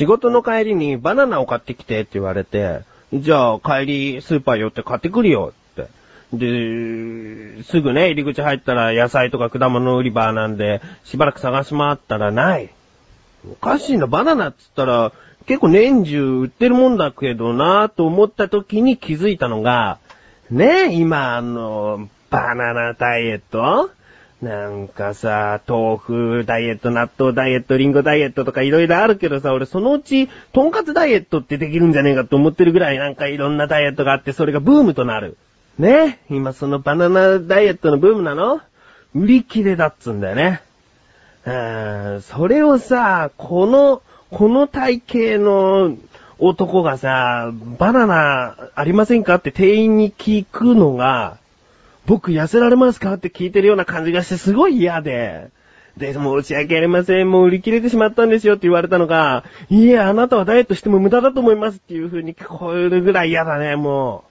仕事の帰りにバナナを買ってきてって言われて、じゃあ帰りスーパー寄って買ってくるよって。で、すぐね、入り口入ったら野菜とか果物売り場なんで、しばらく探し回ったらない。おかしいな、バナナっつったら、結構年中売ってるもんだけどなぁと思った時に気づいたのが、ね、今あの、バナナダイエット？なんかさ、豆腐ダイエット、納豆ダイエット、リンゴダイエットとかいろいろあるけどさ、俺そのうち、とんかつダイエットってできるんじゃねえかと思ってるぐらいなんかいろんなダイエットがあって、それがブームとなる。ね？今そのバナナダイエットのブームなの？売り切れだっつんだよね。うーん、それをさ、この、この体型の男がさ、バナナありませんかって店員に聞くのが、僕痩せられますか？って聞いてるような感じがしてすごい嫌で。で、申し訳ありません。もう売り切れてしまったんですよって言われたのが、いや、あなたはダイエットしても無駄だと思いますっていう風に聞こえるぐらい嫌だね、も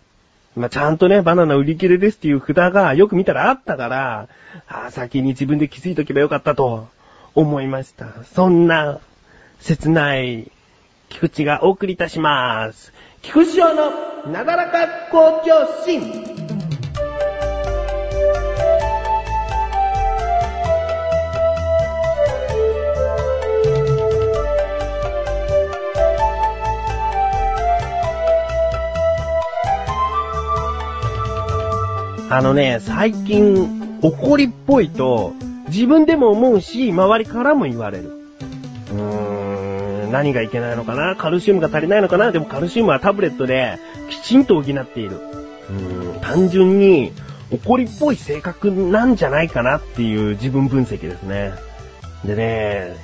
う。まあ、ちゃんとね、バナナ売り切れですっていう札がよく見たらあったから、あ、先に自分で気づいとけばよかったと思いました。そんな、切ない、菊池がお送りいたします。菊池賞のなだらか向上心。あのね、最近、怒りっぽいと、自分でも思うし、周りからも言われる。うーん、何がいけないのかな？カルシウムが足りないのかな？でもカルシウムはタブレットで、きちんと補っている。うーん、単純に、怒りっぽい性格なんじゃないかな？っていう自分分析ですね。でね、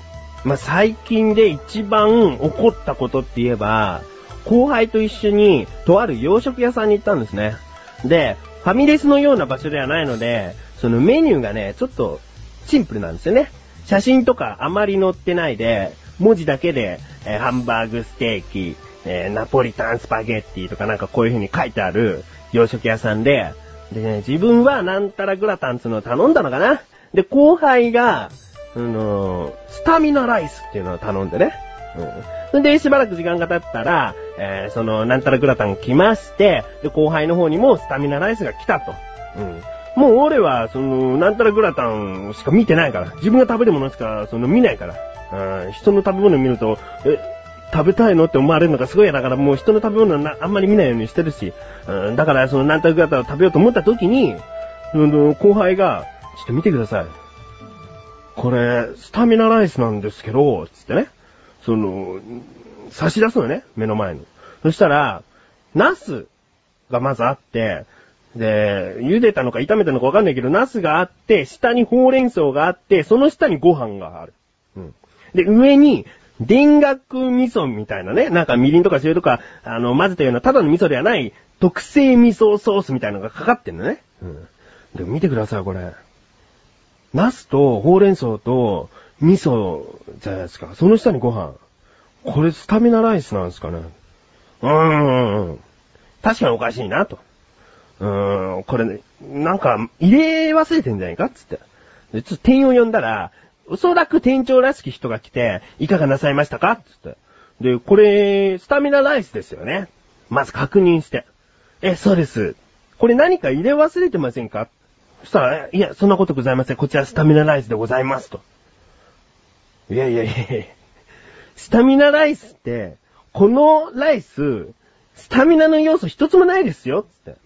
まあ、最近で一番怒ったことって言えば、後輩と一緒に、とある洋食屋さんに行ったんですね。で、ファミレスのような場所ではないので、そのメニューがね、ちょっとシンプルなんですよね。写真とかあまり載ってないで、文字だけで、えーハンバーグステーキ、えーナポリタンスパゲッティとかなんかこういう風に書いてある洋食屋さんで、でね、自分はなんたらグラタンつうのを頼んだのかなで、後輩が、あのースタミナライスっていうのを頼んでね。うん。で、しばらく時間が経ったら、えーその、なんたらグラタン来まして、で、後輩の方にもスタミナライスが来たと。うん。もう俺は、その、なんたらグラタンしか見てないから。自分が食べるものしか、その、見ないから。うん。人の食べ物見ると、え、食べたいのって思われるのがすごい嫌だから、もう人の食べ物なあんまり見ないようにしてるし。うん。だから、その、なんたらグラタンを食べようと思った時に、その、後輩が、ちょっと見てください。これ、スタミナライスなんですけど、つってね。その、差し出すのね、目の前に。そしたら、ナスがまずあって、で、茹でたのか炒めたのかわかんないけど、ナスがあって、下にほうれん草があって、その下にご飯がある。うん。で、上に、田楽味噌みたいなね、なんかみりんとか醤油とか、あの、混ぜたような、ただの味噌ではない、特製味噌ソースみたいなのがかかってんのね。うん。で、見てください、これ。ナスとほうれん草と味噌じゃないですか。その下にご飯。これスタミナライスなんですかね。うーん。確かにおかしいなと。うーん、これね、なんか入れ忘れてんじゃないかつって。で、ちょっと店員を呼んだら、おそらく店長らしき人が来て、いかがなさいましたかつって。で、これ、スタミナライスですよね。まず確認して。え、そうです。これ何か入れ忘れてませんか？そしたら、いや、そんなことございません。こちらスタミナライスでございますと。いやいやいやいやスタミナライスって、このライス、スタミナの要素一つもないですよ、つって。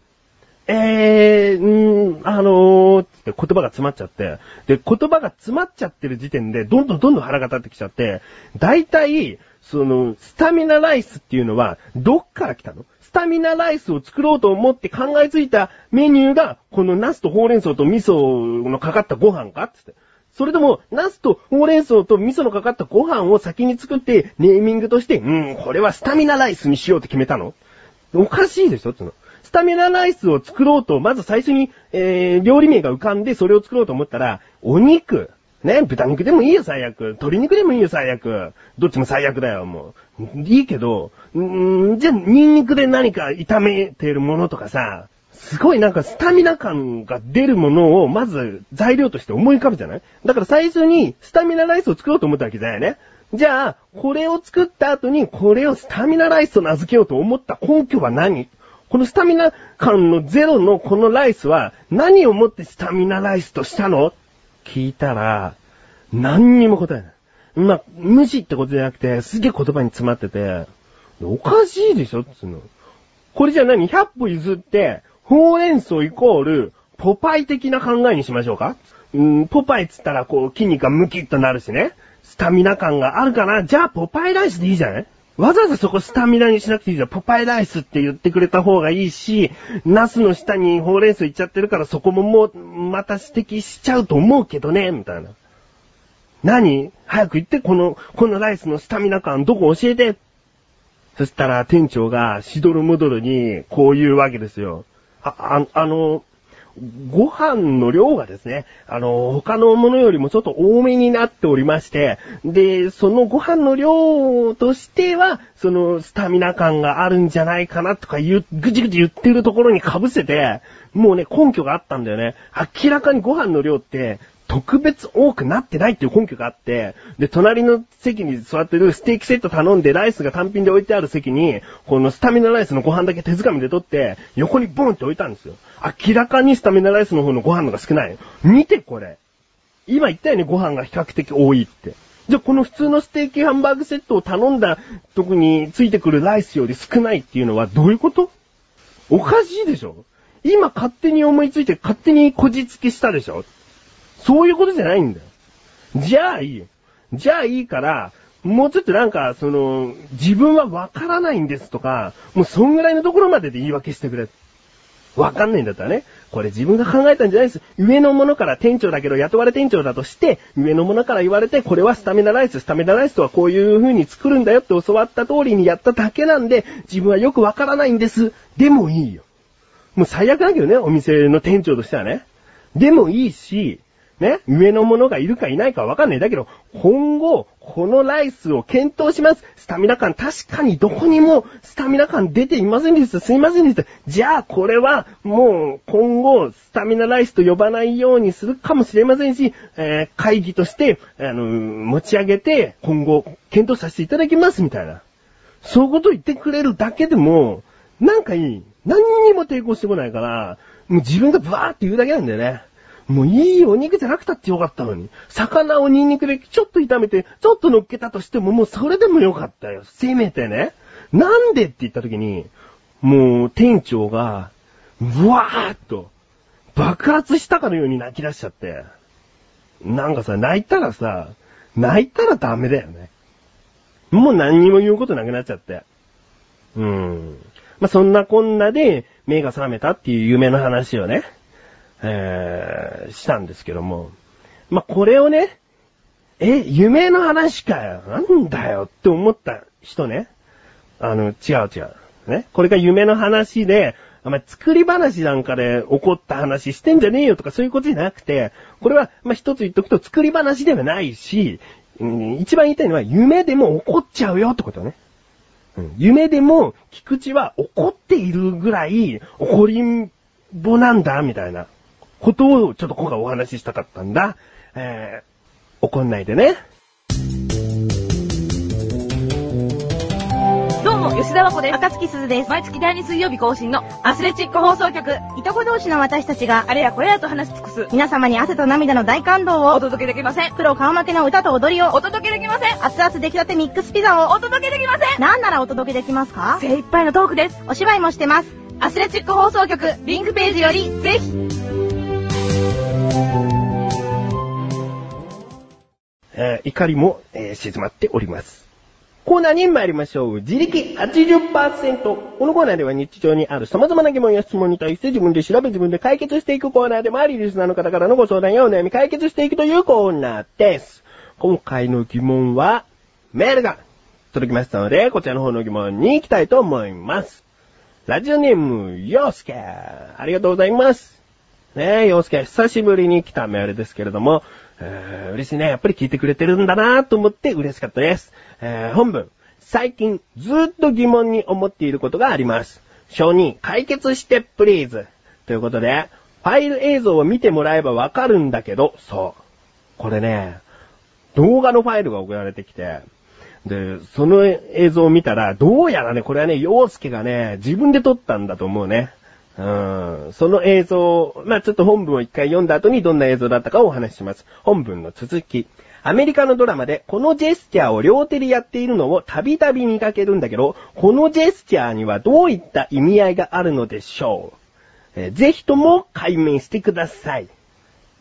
えー、うー、あのー、つって言葉が詰まっちゃって、で、言葉が詰まっちゃってる時点で、どんどんどんどん腹が立ってきちゃって、大体、その、スタミナライスっていうのは、どっから来たの？スタミナライスを作ろうと思って考えついたメニューが、このナスとほうれん草と味噌のかかったご飯かつって。それとも、ナスとほうれん草と味噌のかかったご飯を先に作って、ネーミングとして、うん、これはスタミナライスにしようって決めたの？おかしいでしょ？つうの？スタミナライスを作ろうと、まず最初に、えー、料理名が浮かんでそれを作ろうと思ったら、お肉。ね、豚肉でもいいよ、最悪。鶏肉でもいいよ、最悪。どっちも最悪だよ、もう。いいけど、うー、じゃあ、ニンニクで何か炒めてるものとかさ、すごいなんかスタミナ感が出るものを、まず材料として思い浮かぶじゃない？だから最初にスタミナライスを作ろうと思ったわけじゃないね。じゃあ、これを作った後にこれをスタミナライスと名付けようと思った根拠は何？このスタミナ感のゼロのこのライスは何をもってスタミナライスとしたの？聞いたら、何にも答えない。まあ、無視ってことじゃなくて、すげえ言葉に詰まってて、おかしいでしょつうの。これじゃ何 ?100 歩譲って、ほうれん草イコール、ポパイ的な考えにしましょうか？うん、ポパイっつったらこう筋肉がムキッとなるしね。スタミナ感があるかな？じゃあポパイライスでいいじゃない？わざわざそこスタミナにしなくていいじゃん。ポパイライスって言ってくれた方がいいし、ナスの下にほうれん草いっちゃってるからそこももう、また指摘しちゃうと思うけどね、みたいな。何？早く言って、この、このライスのスタミナ感どこ教えて？そしたら店長がしどろもどろにこう言うわけですよ。あ、あの、ご飯の量がですね、あの、他のものよりもちょっと多めになっておりまして、で、そのご飯の量としては、そのスタミナ感があるんじゃないかなとか言う、ぐちぐち言ってるところに被せて、もうね、根拠があったんだよね。明らかにご飯の量って、特別多くなってないっていう根拠があって、で、隣の席に座ってるステーキセット頼んでライスが単品で置いてある席に、このスタミナライスのご飯だけ手づかみで取って、横にボンって置いたんですよ。明らかにスタミナライスの方のご飯のが少ない。見てこれ。今言ったよね、ご飯が比較的多いって。じゃこの普通のステーキハンバーグセットを頼んだ時についてくるライスより少ないっていうのはどういうこと？おかしいでしょ今勝手に思いついて勝手にこじつけしたでしょそういうことじゃないんだよ。じゃあいいよ。じゃあいいから、もうちょっとなんか、その、自分はわからないんですとか、もうそんぐらいのところまでで言い訳してくれ。わかんないんだったらね。これ自分が考えたんじゃないです。上の者から店長だけど雇われ店長だとして、上の者から言われて、これはスタミナライス、スタミナライスとはこういう風に作るんだよって教わった通りにやっただけなんで、自分はよくわからないんです。でもいいよ。もう最悪だけどね、お店の店長としてはね。でもいいし、ね、上の者がいるかいないかわかんない。だけど、今後、このライスを検討します。スタミナ感、確かにどこにもスタミナ感出ていませんでした。すいませんでした。じゃあ、これは、もう、今後、スタミナライスと呼ばないようにするかもしれませんし、えー、会議として、あの持ち上げて、今後、検討させていただきます、みたいな。そういうこと言ってくれるだけでも、なんかいい。何にも抵抗してこないから、もう自分がブワーって言うだけなんだよね。もういいお肉じゃなくたってよかったのに。魚をニンニクでちょっと炒めて、ちょっと乗っけたとしても、もうそれでもよかったよ。せめてね。なんでって言った時に、もう店長が、うわーっと、爆発したかのように泣き出しちゃって。なんかさ、泣いたらさ、泣いたらダメだよね。もう何にも言うことなくなっちゃって。うーん。まあ、そんなこんなで目が覚めたっていう夢の話をね、えー、したんですけども。まあ、これをね、え、夢の話かよ。なんだよって思った人ね。あの、違う違う。ね。これが夢の話で、あま作り話なんかで起こった話してんじゃねえよとかそういうことじゃなくて、これは、まあ、一つ言っとくと作り話ではないし、うん、一番言いたいのは夢でも起こっちゃうよってことね。うん、夢でも菊池は怒っているぐらい怒りんぼなんだ、みたいな。ことをちょっと今回お話ししたかったんだ。えー、怒んないでね。どうも、吉田和子です。赤月鈴です。毎月第2水曜日更新のアスレチック放送局。いとこ同士の私たちが、あれやこれやと話し尽くす。皆様に汗と涙の大感動をお届けできません。プロ顔負けの歌と踊りをお届けできません。熱々出来たてミックスピザをお届けできません。なんならお届けできますか？精一杯のトークです。お芝居もしてます。アスレチック放送局、リンクページより、ぜひ。ー、怒りも、えー、静まっております。コーナーに参りましょう。自力80%。このコーナーでは日常にある様々な疑問や質問に対して自分で調べ自分で解決していくコーナーでもあり、リスナーの方からのご相談やお悩み解決していくというコーナーです。今回の疑問は、メールが届きましたので、こちらの方の疑問に行きたいと思います。ラジオネーム、ヨースケありがとうございます。ねえ、洋介、久しぶりに来たメールですけれども、えー、嬉しいね。やっぱり聞いてくれてるんだなと思って嬉しかったです。えー、本文。最近ずっと疑問に思っていることがあります。承認、解決してプリーズ。ということで、ファイル映像を見てもらえばわかるんだけど、そう。これね、動画のファイルが送られてきて、で、その映像を見たら、どうやらね、これはね、洋介がね、自分で撮ったんだと思うね。うん。その映像、まあちょっと本文を一回読んだ後にどんな映像だったかをお話しします。本文の続き。アメリカのドラマでこのジェスチャーを両手でやっているのをたびたび見かけるんだけど、このジェスチャーにはどういった意味合いがあるのでしょう、えー、ぜひとも解明してください。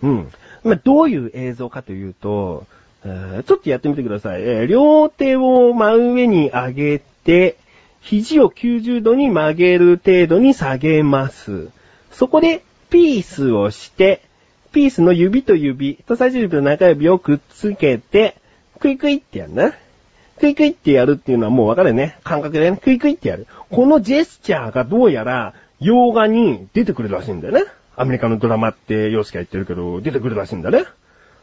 うん。まあ、どういう映像かというと、えー、ちょっとやってみてください。えー、両手を真上に上げて、肘を90度に曲げる程度に下げます。そこで、ピースをして、ピースの指と指、人差し指と中指をくっつけて、クイクイってやるな。クイクイってやるっていうのはもうわかるね。感覚でね。クイクイってやる。このジェスチャーがどうやら、洋画に出てくるらしいんだよね。アメリカのドラマって、洋介が言ってるけど、出てくるらしいんだね。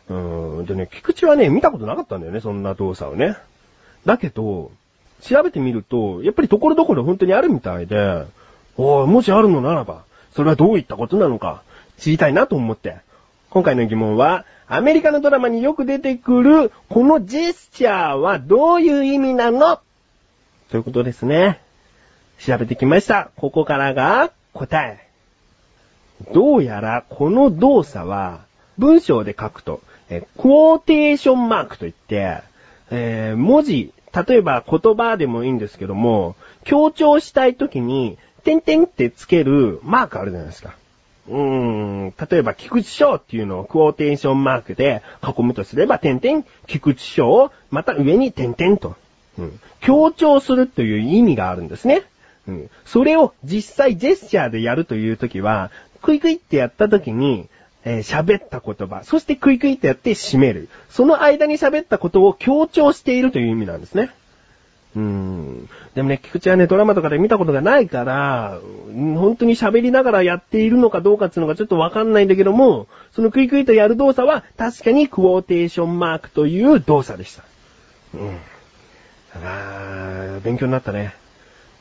うーん。でね、菊池はね、見たことなかったんだよね、そんな動作をね。だけど、調べてみると、やっぱりところどころ本当にあるみたいで、おもしあるのならば、それはどういったことなのか、知りたいなと思って。今回の疑問は、アメリカのドラマによく出てくる、このジェスチャーはどういう意味なの？ということですね。調べてきました。ここからが答え。どうやらこの動作は文章で書くと、えクォーテーションマークといって、えー、文字、例えば言葉でもいいんですけども、強調したい時に、点々ってつけるマークあるじゃないですか。うーん、例えば、菊池翔っていうのをクォーテーションマークで囲むとすれば、点々、菊池翔、また上に点々と、うん。強調するという意味があるんですね。うん。それを実際ジェスチャーでやるというときは、クイクイってやったときに、えー、喋った言葉、そしてクイクイってやって締める。その間に喋ったことを強調しているという意味なんですね。うーん。でもね、菊池はね、ドラマとかで見たことがないから、本当に喋りながらやっているのかどうかっていうのがちょっとわかんないんだけども、そのクイクイとやる動作は確かにクォーテーションマークという動作でした。うん。あー、勉強になったね。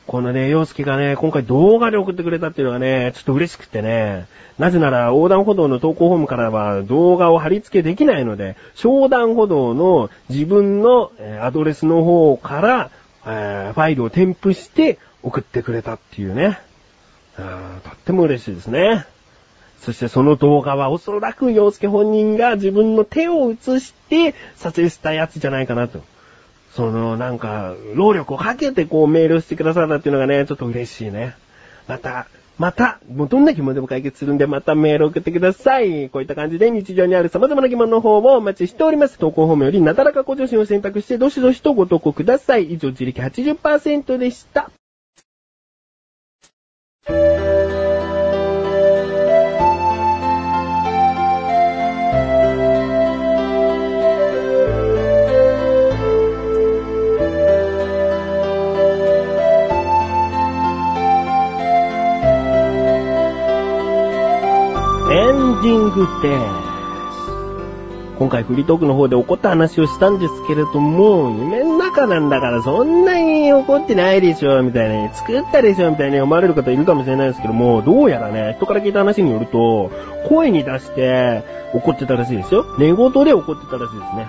このね、洋介がね、今回動画で送ってくれたっていうのがね、ちょっと嬉しくてね。なぜなら、横断歩道の投稿ホームからは動画を貼り付けできないので、横断歩道の自分のアドレスの方から、えー、ファイルを添付して送ってくれたっていうね。とっても嬉しいですね。そしてその動画はおそらく洋介本人が自分の手を映して撮影したやつじゃないかなと。その、なんか、労力をかけてこうメールしてくださったっていうのがね、ちょっと嬉しいね。また、また、もうどんな疑問でも解決するんで、またメール送ってください。こういった感じで日常にある様々な疑問の方をお待ちしております。投稿方面よりなだらかご助身を選択して、どしどしとご投稿ください。以上、自力80%でした。エンディングです。今回フリートークの方で怒った話をしたんですけれども、夢の中なんだからそんなに怒ってないでしょ、みたいに、作ったでしょ、みたいに思われる方いるかもしれないですけども、どうやらね、人から聞いた話によると、声に出して怒ってたらしいですよ。寝言で怒ってたらしいですね。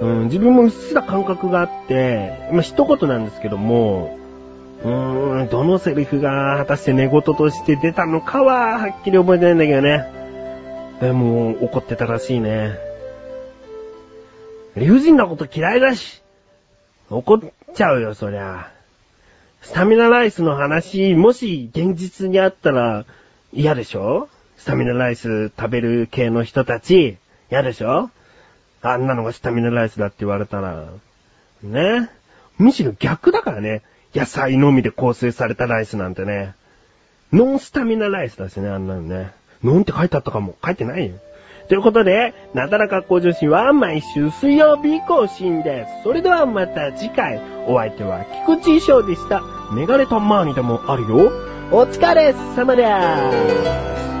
うん、自分もうっすら感覚があって、まあ、一言なんですけども、うーん、どのセリフが果たして寝言として出たのかは、はっきり覚えてないんだけどね。でも、怒ってたらしいね。理不尽なこと嫌いだし、怒っちゃうよ、そりゃ。スタミナライスの話、もし現実にあったら嫌でしょ？スタミナライス食べる系の人たち、嫌でしょ？あんなのがスタミナライスだって言われたら。ね。むしろ逆だからね。野菜のみで構成されたライスなんてね。ノンスタミナライスだしね、あんなのね。なんて書いてあったかも。書いてないよ。ということで、なだらか向上心は毎週水曜日更新です。それではまた次回、お相手は菊池翔でした。メガネたまーにでもあるよ。お疲れ様です。